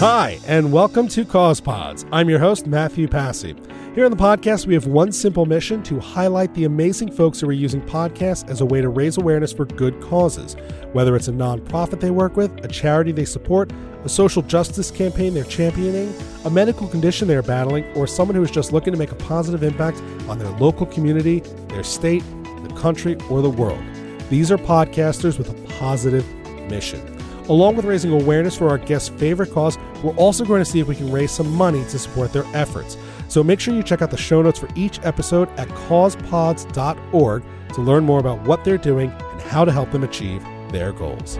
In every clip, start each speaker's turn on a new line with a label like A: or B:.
A: Hi, and welcome to Cause Pods. I'm your host, Matthew Passy. Here on the podcast, we have one simple mission to highlight the amazing folks who are using podcasts as a way to raise awareness for good causes. Whether it's a nonprofit they work with, a charity they support, a social justice campaign they're championing, a medical condition they're battling, or someone who is just looking to make a positive impact on their local community, their state, the country, or the world. These are podcasters with a positive mission. Along with raising awareness for our guests' favorite cause, we're also going to see if we can raise some money to support their efforts. So make sure you check out the show notes for each episode at causepods.org to learn more about what they're doing and how to help them achieve their goals.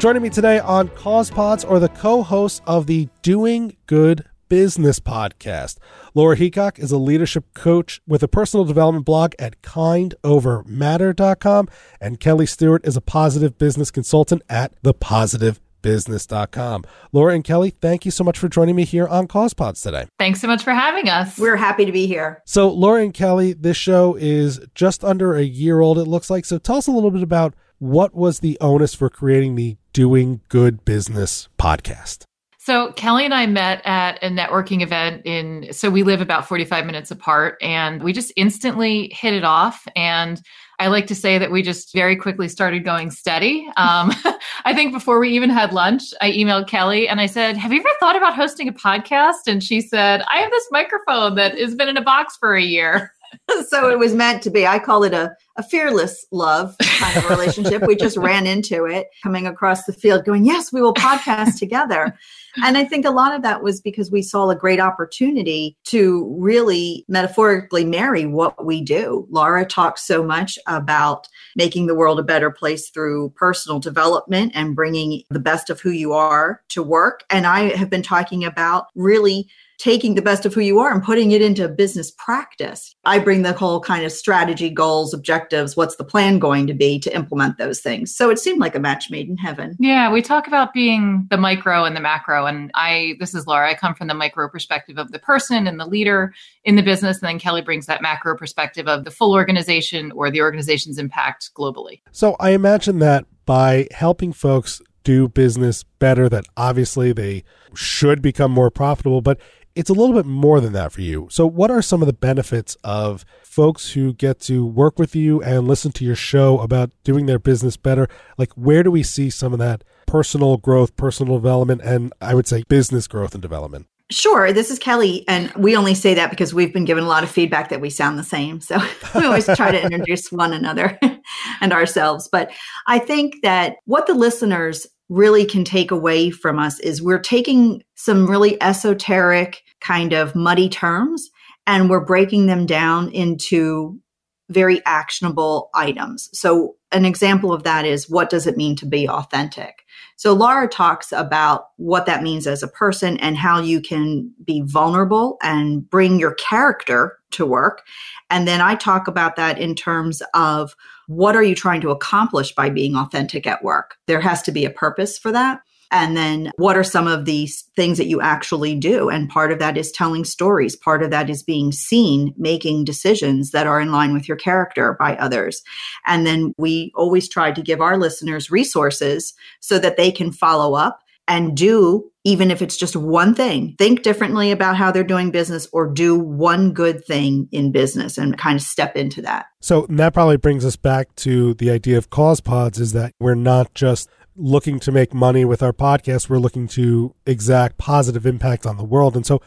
A: Joining me today on Cause Pods are the co hosts of the Doing Good Business podcast. Laura Heacock is a leadership coach with a personal development blog at kindovermatter.com, and Kelly Stewart is a positive business consultant at thepositivebusiness.com. Laura and Kelly, thank you so much for joining me here on Cause Pods today.
B: Thanks so much for having us.
C: We're happy to be here.
A: So, Laura and Kelly, this show is just under a year old, it looks like. So, tell us a little bit about what was the onus for creating the Doing Good Business podcast?
B: So Kelly and I met at a networking event in so we live about 45 minutes apart and we just instantly hit it off and I like to say that we just very quickly started going steady. Um, I think before we even had lunch, I emailed Kelly and I said, Have you ever thought about hosting a podcast? And she said, I have this microphone that has been in a box for a year.
C: so it was meant to be. I call it a, a fearless love kind of relationship. we just ran into it coming across the field, going, Yes, we will podcast together. And I think a lot of that was because we saw a great opportunity to really metaphorically marry what we do. Laura talks so much about making the world a better place through personal development and bringing the best of who you are to work. And I have been talking about really taking the best of who you are and putting it into business practice. I bring the whole kind of strategy, goals, objectives, what's the plan going to be to implement those things. So it seemed like a match made in heaven.
B: Yeah, we talk about being the micro and the macro. And I, this is Laura, I come from the micro perspective of the person and the leader in the business. And then Kelly brings that macro perspective of the full organization or the organization's impact globally.
A: So I imagine that by helping folks do business better, that obviously they should become more profitable, but it's a little bit more than that for you. So, what are some of the benefits of folks who get to work with you and listen to your show about doing their business better? Like, where do we see some of that personal growth, personal development, and I would say business growth and development?
C: Sure. This is Kelly. And we only say that because we've been given a lot of feedback that we sound the same. So we always try to introduce one another and ourselves. But I think that what the listeners really can take away from us is we're taking some really esoteric kind of muddy terms and we're breaking them down into very actionable items. So an example of that is what does it mean to be authentic? So Laura talks about what that means as a person and how you can be vulnerable and bring your character to work. And then I talk about that in terms of what are you trying to accomplish by being authentic at work? There has to be a purpose for that. And then what are some of these things that you actually do? And part of that is telling stories. Part of that is being seen, making decisions that are in line with your character by others. And then we always try to give our listeners resources so that they can follow up and do even if it's just one thing think differently about how they're doing business or do one good thing in business and kind of step into that
A: so that probably brings us back to the idea of cause pods is that we're not just looking to make money with our podcast. We're looking to exact positive impact on the world. And so,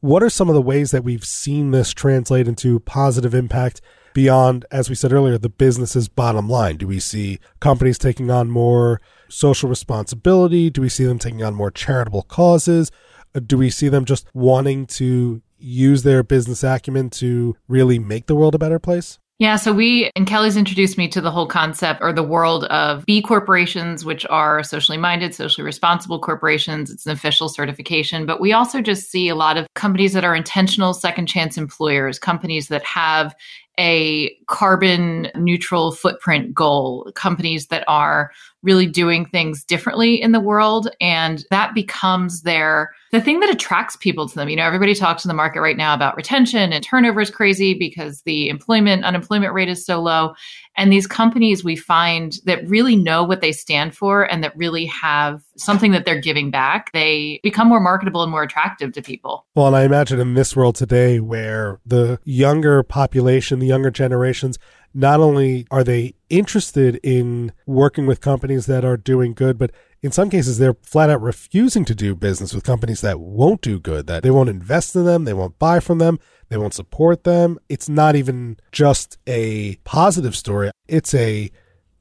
A: what are some of the ways that we've seen this translate into positive impact beyond, as we said earlier, the business's bottom line? Do we see companies taking on more social responsibility? Do we see them taking on more charitable causes? Uh, do we see them just wanting to use their business acumen to really make the world a better place?
B: Yeah, so we and Kelly's introduced me to the whole concept or the world of B corporations, which are socially minded, socially responsible corporations. It's an official certification, but we also just see a lot of companies that are intentional second chance employers, companies that have a carbon neutral footprint goal, companies that are really doing things differently in the world. And that becomes their the thing that attracts people to them. You know, everybody talks in the market right now about retention and turnover is crazy because the employment unemployment rate is so low. And these companies we find that really know what they stand for and that really have something that they're giving back, they become more marketable and more attractive to people.
A: Well, and I imagine in this world today where the younger population, the younger generations, not only are they interested in working with companies that are doing good, but in some cases they're flat out refusing to do business with companies that won't do good, that they won't invest in them, they won't buy from them, they won't support them. It's not even just a positive story, it's a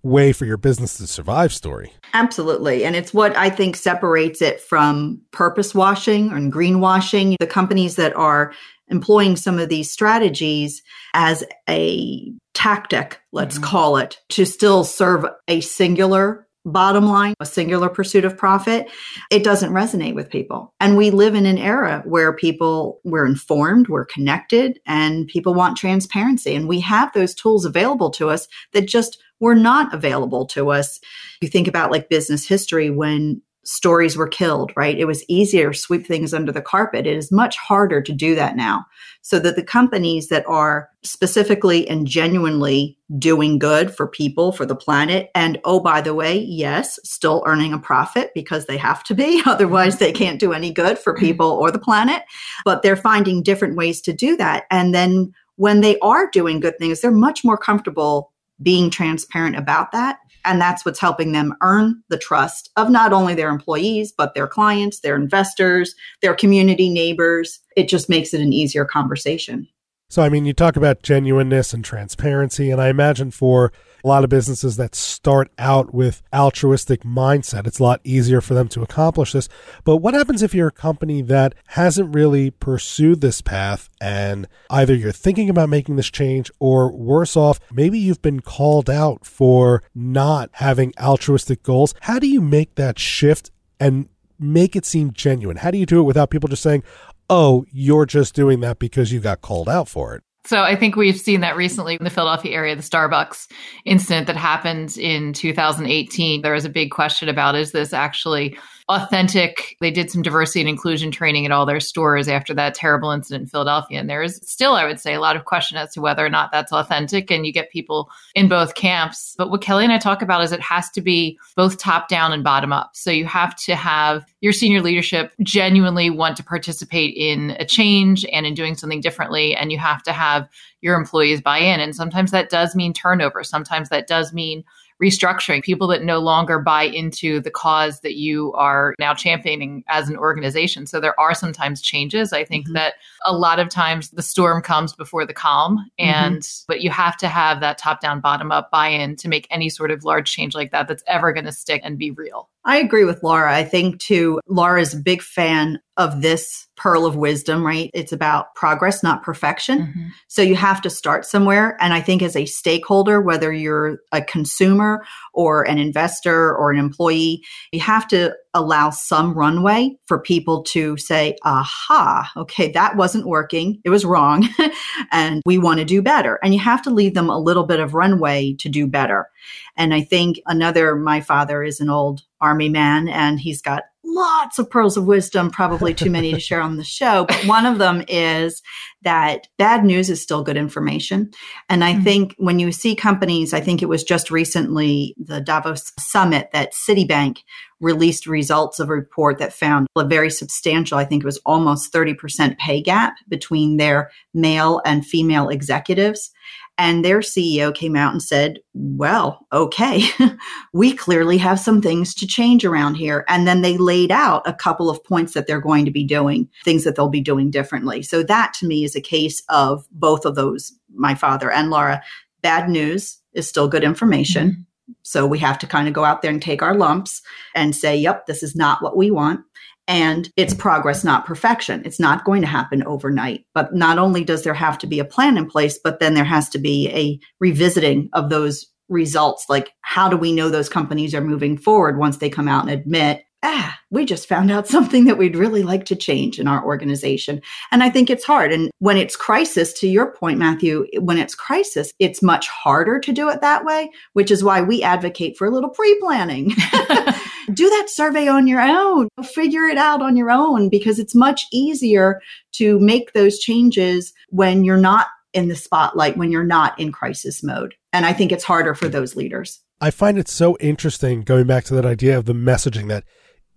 A: way for your business to survive story.
C: Absolutely. And it's what I think separates it from purpose washing and greenwashing. The companies that are employing some of these strategies as a tactic, let's mm-hmm. call it, to still serve a singular bottom line, a singular pursuit of profit, it doesn't resonate with people. And we live in an era where people, we're informed, we're connected, and people want transparency. And we have those tools available to us that just were not available to us. You think about like business history when stories were killed, right? It was easier to sweep things under the carpet. It is much harder to do that now. So that the companies that are specifically and genuinely doing good for people, for the planet, and oh, by the way, yes, still earning a profit because they have to be. Otherwise, they can't do any good for mm-hmm. people or the planet. But they're finding different ways to do that. And then when they are doing good things, they're much more comfortable being transparent about that and that's what's helping them earn the trust of not only their employees, but their clients, their investors, their community neighbors. It just makes it an easier conversation.
A: So, I mean, you talk about genuineness and transparency, and I imagine for a lot of businesses that start out with altruistic mindset, it's a lot easier for them to accomplish this. But what happens if you're a company that hasn't really pursued this path and either you're thinking about making this change or worse off, maybe you've been called out for not having altruistic goals? How do you make that shift and make it seem genuine? How do you do it without people just saying, oh, you're just doing that because you got called out for it.
B: So I think we've seen that recently in the Philadelphia area, the Starbucks incident that happened in 2018. There was a big question about is this actually authentic. They did some diversity and inclusion training at all their stores after that terrible incident in Philadelphia. And there is still, I would say, a lot of question as to whether or not that's authentic. And you get people in both camps. But what Kelly and I talk about is it has to be both top down and bottom up. So you have to have your senior leadership genuinely want to participate in a change and in doing something differently. And you have to have your employees buy in. And sometimes that does mean turnover. Sometimes that does mean restructuring, people that no longer buy into the cause that you are now championing as an organization. So there are sometimes changes. I think mm-hmm. that a lot of times the storm comes before the calm mm-hmm. and mm-hmm. but you have to have that top down bottom up buy-in to make any sort of large change like that that's ever going to stick and be real.
C: I agree with Laura. I think too, Laura is a big fan of this pearl of wisdom, right? It's about progress, not perfection. Mm-hmm. So you have to start somewhere. And I think as a stakeholder, whether you're a consumer or an investor or an employee, you have to allow some runway for people to say, aha, okay, that wasn't working. It was wrong. and we want to do better. And you have to leave them a little bit of runway to do better. And I think another, my father is an old army man and he's got lots of pearls of wisdom, probably too many to share on the show. But one of them is that bad news is still good information. And I mm-hmm. think when you see companies, I think it was just recently the Davos summit that Citibank released results of a report that found a very substantial, I think it was almost 30% pay gap between their male and female executives. And their CEO came out and said, Well, okay, we clearly have some things to change around here. And then they laid out a couple of points that they're going to be doing, things that they'll be doing differently. So that to me is a case of both of those, my father and Laura. Bad news is still good information. Mm-hmm. So we have to kind of go out there and take our lumps and say, Yep, this is not what we want and it's progress, not perfection. It's not going to happen overnight. But not only does there have to be a plan in place, but then there has to be a revisiting of those results. Like, how do we know those companies are moving forward once they come out and admit ah, we just found out something that we'd really like to change in our organization. And I think it's hard. And when it's crisis, to your point, Matthew, when it's crisis, it's much harder to do it that way, which is why we advocate for a little pre planning. do that survey on your own, figure it out on your own, because it's much easier to make those changes when you're not in the spotlight, when you're not in crisis mode. And I think it's harder for those leaders.
A: I find it so interesting going back to that idea of the messaging that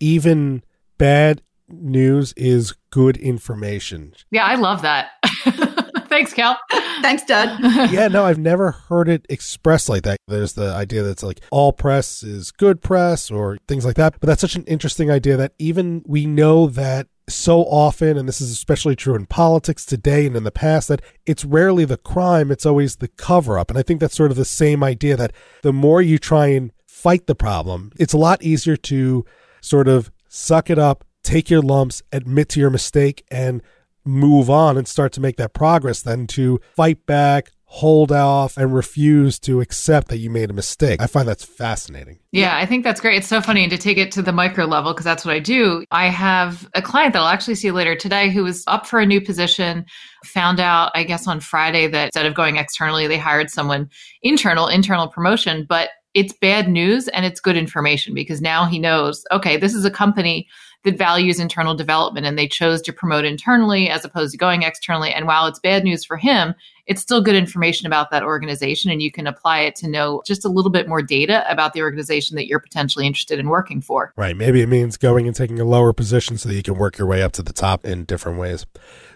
A: even bad news is good information.
B: Yeah, I love that. Thanks, Cal.
C: Thanks, Dud.
A: yeah, no, I've never heard it expressed like that. There's the idea that's like all press is good press or things like that. But that's such an interesting idea that even we know that so often, and this is especially true in politics today and in the past, that it's rarely the crime, it's always the cover up. And I think that's sort of the same idea that the more you try and fight the problem, it's a lot easier to sort of suck it up, take your lumps, admit to your mistake, and move on and start to make that progress than to fight back, hold off and refuse to accept that you made a mistake. I find that's fascinating.
B: Yeah, I think that's great. It's so funny. And to take it to the micro level, because that's what I do, I have a client that I'll actually see later today who was up for a new position, found out, I guess, on Friday that instead of going externally, they hired someone internal, internal promotion. But it's bad news and it's good information because now he knows, okay, this is a company that values internal development and they chose to promote internally as opposed to going externally. And while it's bad news for him, it's still good information about that organization and you can apply it to know just a little bit more data about the organization that you're potentially interested in working for.
A: Right. Maybe it means going and taking a lower position so that you can work your way up to the top in different ways.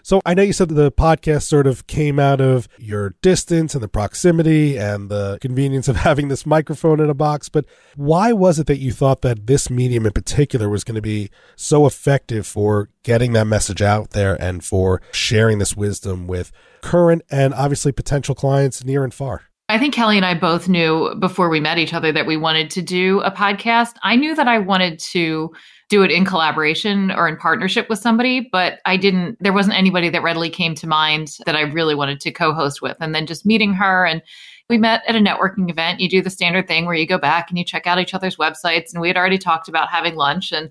A: So I know you said that the podcast sort of came out of your distance and the proximity and the convenience of having this microphone in a box, but why was it that you thought that this medium in particular was going to be so effective for getting that message out there and for sharing this wisdom with current and obviously potential clients near and far?
B: I think Kelly and I both knew before we met each other that we wanted to do a podcast. I knew that I wanted to do it in collaboration or in partnership with somebody, but I didn't, there wasn't anybody that readily came to mind that I really wanted to co host with. And then just meeting her and we met at a networking event. You do the standard thing where you go back and you check out each other's websites. And we had already talked about having lunch. And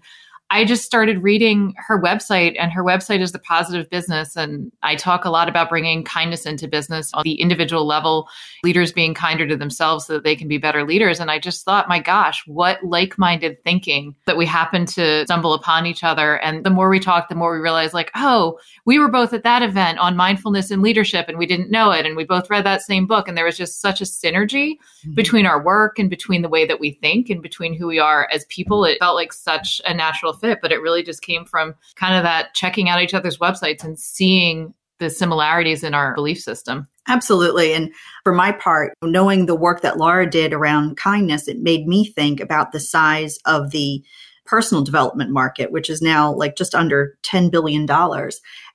B: I just started reading her website, and her website is the positive business. And I talk a lot about bringing kindness into business on the individual level, leaders being kinder to themselves so that they can be better leaders. And I just thought, my gosh, what like minded thinking that we happen to stumble upon each other. And the more we talk, the more we realize, like, oh, we were both at that event on mindfulness and leadership, and we didn't know it. And we both read that same book. And there was just such a synergy mm-hmm. between our work and between the way that we think and between who we are as people. It felt like such a natural fit, but it really just came from kind of that checking out each other's websites and seeing the similarities in our belief system.
C: Absolutely. And for my part, knowing the work that Laura did around kindness, it made me think about the size of the personal development market, which is now like just under $10 billion.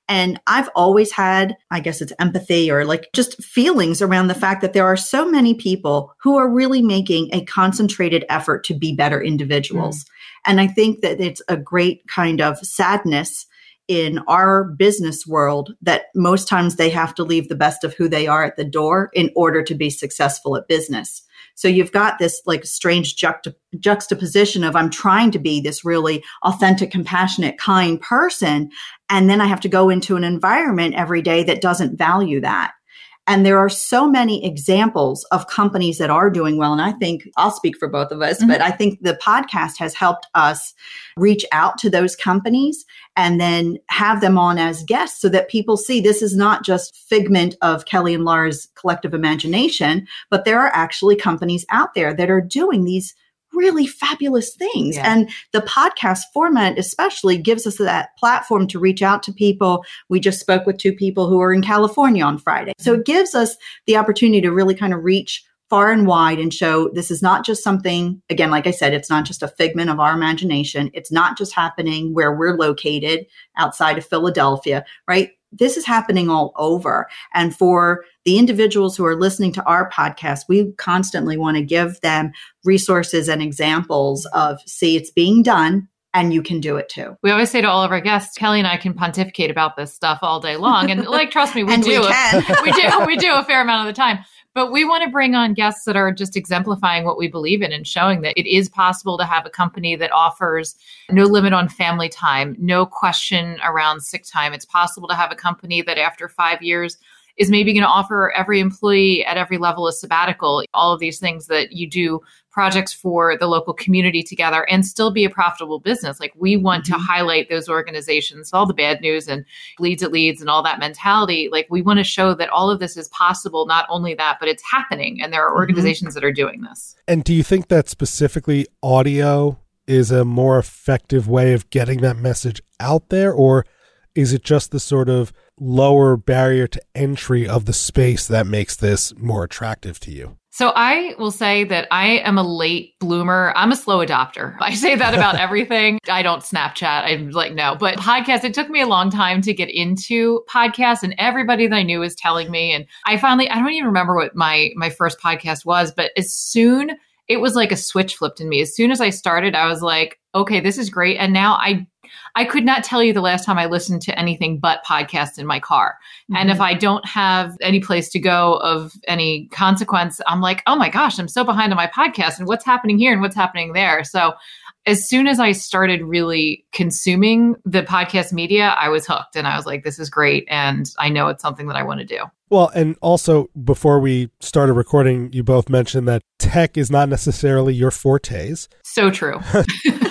C: And I've always had, I guess it's empathy or like just feelings around the fact that there are so many people who are really making a concentrated effort to be better individuals. Mm. And I think that it's a great kind of sadness in our business world that most times they have to leave the best of who they are at the door in order to be successful at business. So you've got this like strange juxta- juxtaposition of I'm trying to be this really authentic, compassionate, kind person. And then I have to go into an environment every day that doesn't value that. And there are so many examples of companies that are doing well. And I think I'll speak for both of us, mm-hmm. but I think the podcast has helped us reach out to those companies and then have them on as guests so that people see this is not just figment of Kelly and Laura's collective imagination, but there are actually companies out there that are doing these really fabulous things. Yeah. And the podcast format, especially, gives us that platform to reach out to people. We just spoke with two people who are in California on Friday. So it gives us the opportunity to really kind of reach far and wide and show this is not just something, again, like I said, it's not just a figment of our imagination. It's not just happening where we're located outside of Philadelphia, right? This is happening all over. And for the individuals who are listening to our podcast, we constantly want to give them resources and examples of, see, it's being done and you can do it too.
B: We always say to all of our guests, Kelly and I can pontificate about this stuff all day long. And like, trust me, we do.
C: We,
B: we do. We do a fair amount of the time. But we want to bring on guests that are just exemplifying what we believe in and showing that it is possible to have a company that offers no limit on family time, no question around sick time. It's possible to have a company that after five years is maybe going to offer every employee at every level a sabbatical, all of these things that you do projects for the local community together and still be a profitable business. Like we want mm-hmm. to highlight those organizations, all the bad news and leads it leads and all that mentality. Like we want to show that all of this is possible. Not only that, but it's happening and there are mm-hmm. organizations mm-hmm. that are doing this.
A: And do you think that specifically audio is a more effective way of getting that message out there or is it just the sort of lower barrier to entry of the space that makes this more attractive to you?
B: So I will say that I am a late bloomer. I'm a slow adopter. I say that about everything. I don't Snapchat. I'm like, no, but podcast, it took me a long time to get into podcasts and everybody that I knew was telling me. And I finally, I don't even remember what my, my first podcast was, but as soon it was like a switch flipped in me. As soon as I started, I was like, okay, this is great. And now I I could not tell you the last time I listened to anything but podcasts in my car. Mm-hmm. And if mm-hmm. I don't have any place to go of any consequence, I'm like, oh my gosh, I'm so behind on my podcast and what's happening here and what's happening there. So as soon as I started really consuming the podcast media, I was hooked and I was like, this is great. And I know it's something that I want to do.
A: Well, and also before we started recording, you both mentioned that tech is not necessarily your fortes.
B: So true.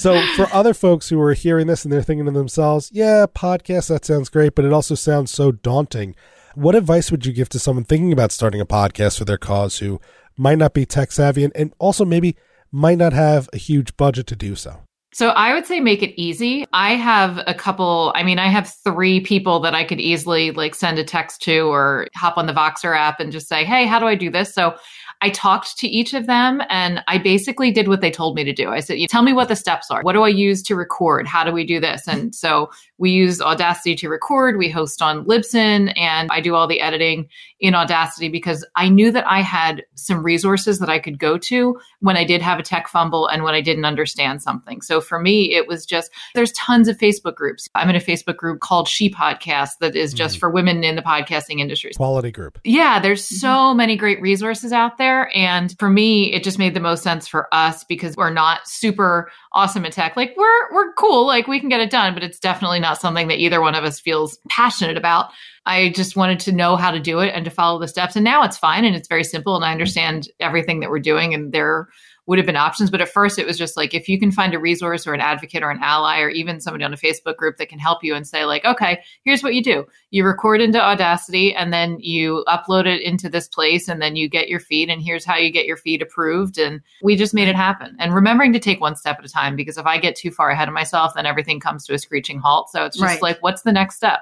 A: so for other folks who are hearing this and they're thinking to themselves, yeah, podcast, that sounds great, but it also sounds so daunting. What advice would you give to someone thinking about starting a podcast for their cause who might not be tech savvy and, and also maybe might not have a huge budget to do so?
B: So I would say make it easy. I have a couple, I mean, I have three people that I could easily like send a text to or hop on the Voxer app and just say, Hey, how do I do this? So I talked to each of them and I basically did what they told me to do. I said, you tell me what the steps are. What do I use to record? How do we do this? And so we use Audacity to record. We host on Libsyn and I do all the editing in Audacity because I knew that I had some resources that I could go to when I did have a tech fumble and when I didn't understand something. So for me, it was just there's tons of Facebook groups. I'm in a Facebook group called She Podcast that is just mm-hmm. for women in the podcasting industry.
A: Quality group.
B: Yeah, there's mm-hmm. so many great resources out there. And for me, it just made the most sense for us because we're not super awesome at tech. Like we're we're cool, like we can get it done, but it's definitely not something that either one of us feels passionate about. I just wanted to know how to do it and to follow the steps. And now it's fine and it's very simple. And I understand everything that we're doing. And there would have been options. But at first, it was just like if you can find a resource or an advocate or an ally or even somebody on a Facebook group that can help you and say, like, okay, here's what you do you record into Audacity and then you upload it into this place and then you get your feed. And here's how you get your feed approved. And we just made it happen. And remembering to take one step at a time because if I get too far ahead of myself, then everything comes to a screeching halt. So it's just right. like, what's the next step?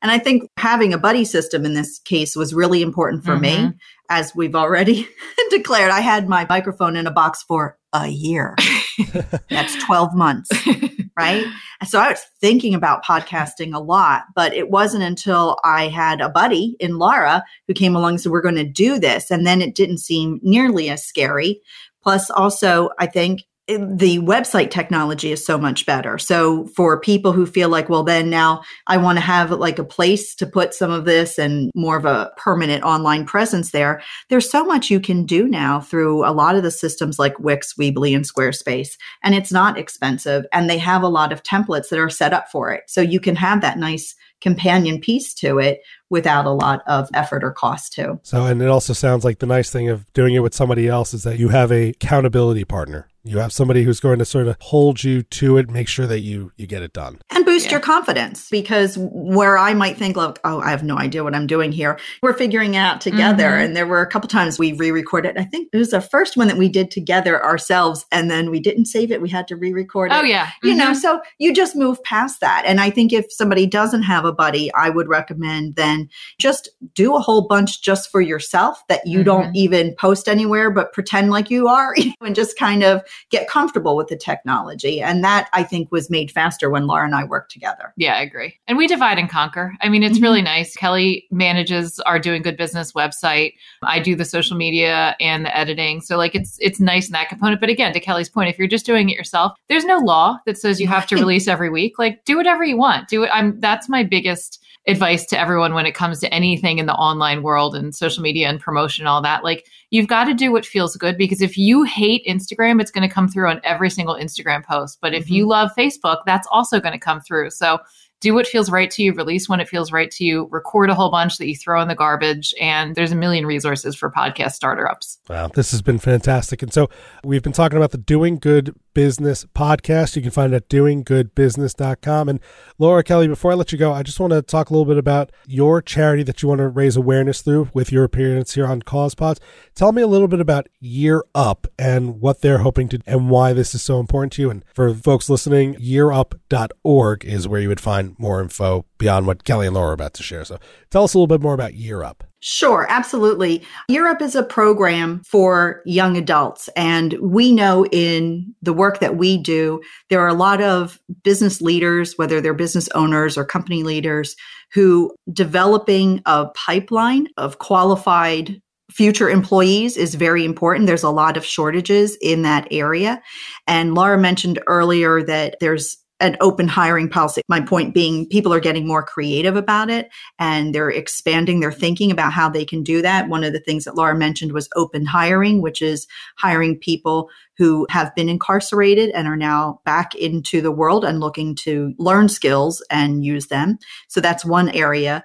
C: And I think having a buddy system in this case was really important for mm-hmm. me. As we've already declared, I had my microphone in a box for a year. That's 12 months, right? So I was thinking about podcasting a lot, but it wasn't until I had a buddy in Laura who came along and said, We're going to do this. And then it didn't seem nearly as scary. Plus, also, I think the website technology is so much better. So for people who feel like, well, then now I want to have like a place to put some of this and more of a permanent online presence there, there's so much you can do now through a lot of the systems like Wix, Weebly, and Squarespace. And it's not expensive. And they have a lot of templates that are set up for it. So you can have that nice companion piece to it without a lot of effort or cost too.
A: So, and it also sounds like the nice thing of doing it with somebody else is that you have a accountability partner. You have somebody who's going to sort of hold you to it, make sure that you you get it done.
C: And boost yeah. your confidence because where I might think like, oh, I have no idea what I'm doing here. We're figuring it out together. Mm-hmm. And there were a couple times we re-recorded. I think it was the first one that we did together ourselves and then we didn't save it. We had to re-record it.
B: Oh yeah.
C: Mm-hmm. You know, mm-hmm. so you just move past that. And I think if somebody doesn't have a buddy, I would recommend then just do a whole bunch just for yourself that you mm-hmm. don't even post anywhere, but pretend like you are and just kind of get comfortable with the technology. And that I think was made faster when Laura and I worked together.
B: Yeah, I agree. And we divide and conquer. I mean, it's mm-hmm. really nice. Kelly manages our Doing Good Business website. I do the social media and the editing. So like it's it's nice in that component. But again, to Kelly's point, if you're just doing it yourself, there's no law that says you have to release every week. Like do whatever you want. Do it. I'm that's my biggest advice to everyone when it comes to anything in the online world and social media and promotion, and all that. Like, you've got to do what feels good because if you hate Instagram, it's going to come through on every single Instagram post. But if mm-hmm. you love Facebook, that's also going to come through. So, do what feels right to you, release when it feels right to you, record a whole bunch that you throw in the garbage. And there's a million resources for podcast starter ups.
A: Wow, this has been fantastic. And so we've been talking about the Doing Good Business podcast. You can find it at doinggoodbusiness.com. And Laura Kelly, before I let you go, I just want to talk a little bit about your charity that you want to raise awareness through with your appearance here on Cause Pods. Tell me a little bit about Year Up and what they're hoping to and why this is so important to you. And for folks listening, yearup.org is where you would find more info beyond what Kelly and Laura are about to share. So tell us a little bit more about Year Up.
C: Sure, absolutely. Up is a program for young adults. And we know in the work that we do, there are a lot of business leaders, whether they're business owners or company leaders, who developing a pipeline of qualified future employees is very important. There's a lot of shortages in that area. And Laura mentioned earlier that there's an open hiring policy. My point being, people are getting more creative about it and they're expanding their thinking about how they can do that. One of the things that Laura mentioned was open hiring, which is hiring people who have been incarcerated and are now back into the world and looking to learn skills and use them. So that's one area.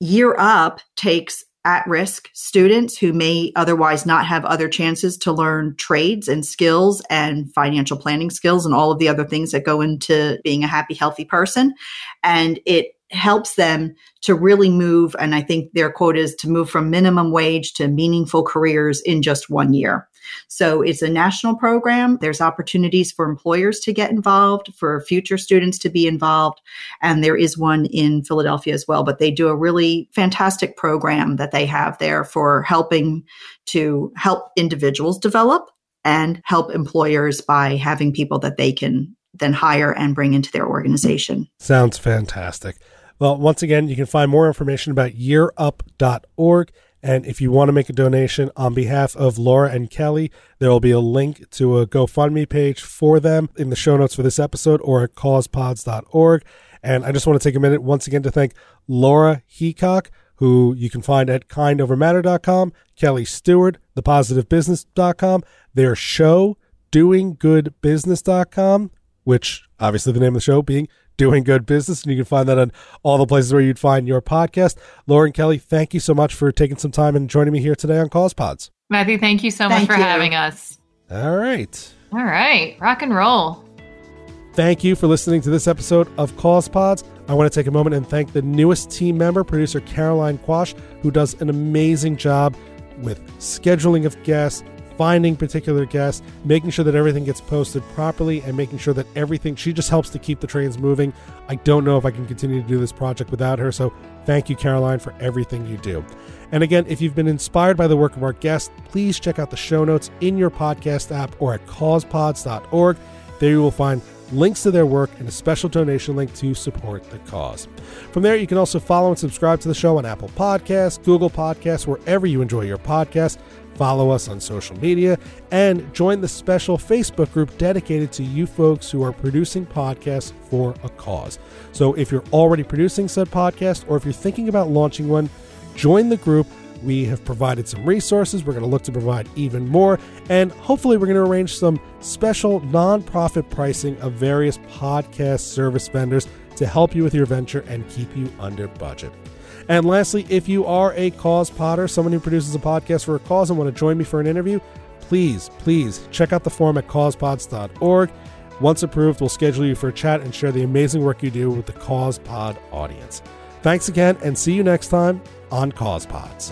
C: Year Up takes at risk students who may otherwise not have other chances to learn trades and skills and financial planning skills and all of the other things that go into being a happy, healthy person. And it helps them to really move. And I think their quote is to move from minimum wage to meaningful careers in just one year. So it's a national program. There's opportunities for employers to get involved, for future students to be involved. And there is one in Philadelphia as well. But they do a really fantastic program that they have there for helping to help individuals develop and help employers by having people that they can then hire and bring into their organization.
A: Sounds fantastic. Well, once again, you can find more information about yearup.org and if you want to make a donation on behalf of Laura and Kelly, there will be a link to a GoFundMe page for them in the show notes for this episode or at causepods.org. And I just want to take a minute once again to thank Laura Heacock, who you can find at kindovermatter.com, Kelly Stewart, thepositivebusiness.com, their show, doinggoodbusiness.com, which obviously the name of the show being doing good business. And you can find that on all the places where you'd find your podcast. Lauren Kelly, thank you so much for taking some time and joining me here today on Cause Pods.
B: Matthew, thank you so thank much for you. having us.
A: All right.
B: All right. Rock and roll.
A: Thank you for listening to this episode of Cause Pods. I want to take a moment and thank the newest team member, producer Caroline Quash, who does an amazing job with scheduling of guests, finding particular guests, making sure that everything gets posted properly, and making sure that everything, she just helps to keep the trains moving. I don't know if I can continue to do this project without her, so thank you, Caroline, for everything you do. And again, if you've been inspired by the work of our guests, please check out the show notes in your podcast app or at causepods.org. There you will find links to their work and a special donation link to support the cause. From there, you can also follow and subscribe to the show on Apple Podcasts, Google Podcasts, wherever you enjoy your podcast follow us on social media, and join the special Facebook group dedicated to you folks who are producing podcasts for a cause. So if you're already producing said podcast or if you're thinking about launching one, join the group. We have provided some resources. We're going to look to provide even more. And hopefully, we're going to arrange some special nonprofit pricing of various podcast service vendors to help you with your venture and keep you under budget. And lastly, if you are a cause potter, someone who produces a podcast for a cause and want to join me for an interview, please, please check out the form at causepods.org. Once approved, we'll schedule you for a chat and share the amazing work you do with the Cause Pod audience. Thanks again, and see you next time on Cause Pods.